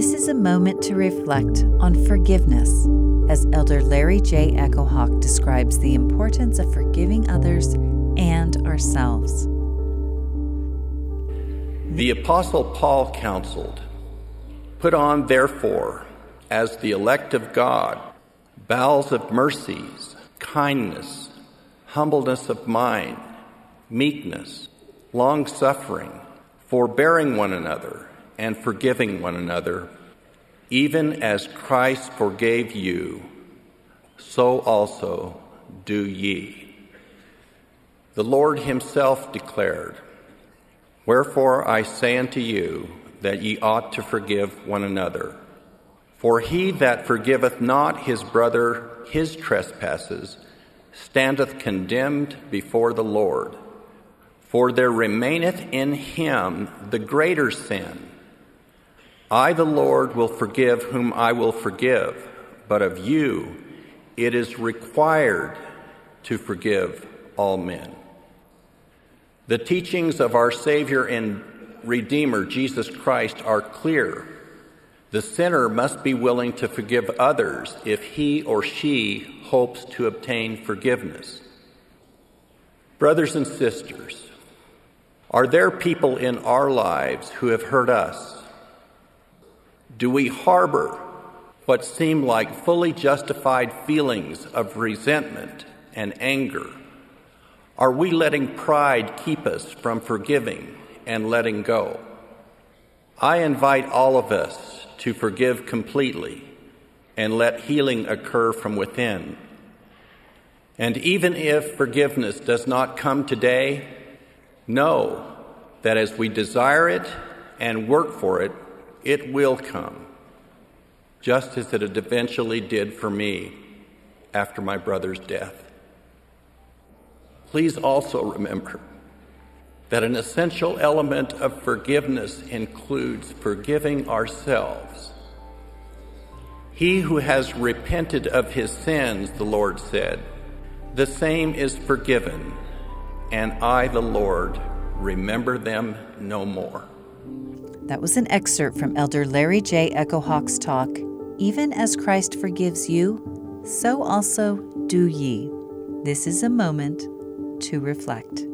This is a moment to reflect on forgiveness as Elder Larry J. Echo Hawk describes the importance of forgiving others and ourselves. The Apostle Paul counseled Put on, therefore, as the elect of God, bowels of mercies, kindness, humbleness of mind, meekness, long suffering, forbearing one another, and forgiving one another, even as Christ forgave you, so also do ye. The Lord Himself declared, Wherefore I say unto you that ye ought to forgive one another. For he that forgiveth not his brother his trespasses standeth condemned before the Lord. For there remaineth in him the greater sin. I, the Lord, will forgive whom I will forgive, but of you it is required to forgive all men. The teachings of our Savior and Redeemer, Jesus Christ, are clear. The sinner must be willing to forgive others if he or she hopes to obtain forgiveness. Brothers and sisters, are there people in our lives who have hurt us? Do we harbor what seem like fully justified feelings of resentment and anger? Are we letting pride keep us from forgiving and letting go? I invite all of us to forgive completely and let healing occur from within. And even if forgiveness does not come today, know that as we desire it and work for it, it will come, just as it eventually did for me after my brother's death. Please also remember that an essential element of forgiveness includes forgiving ourselves. He who has repented of his sins, the Lord said, the same is forgiven, and I, the Lord, remember them no more. That was an excerpt from Elder Larry J. Echo Hawk's talk, Even as Christ forgives you, so also do ye. This is a moment to reflect.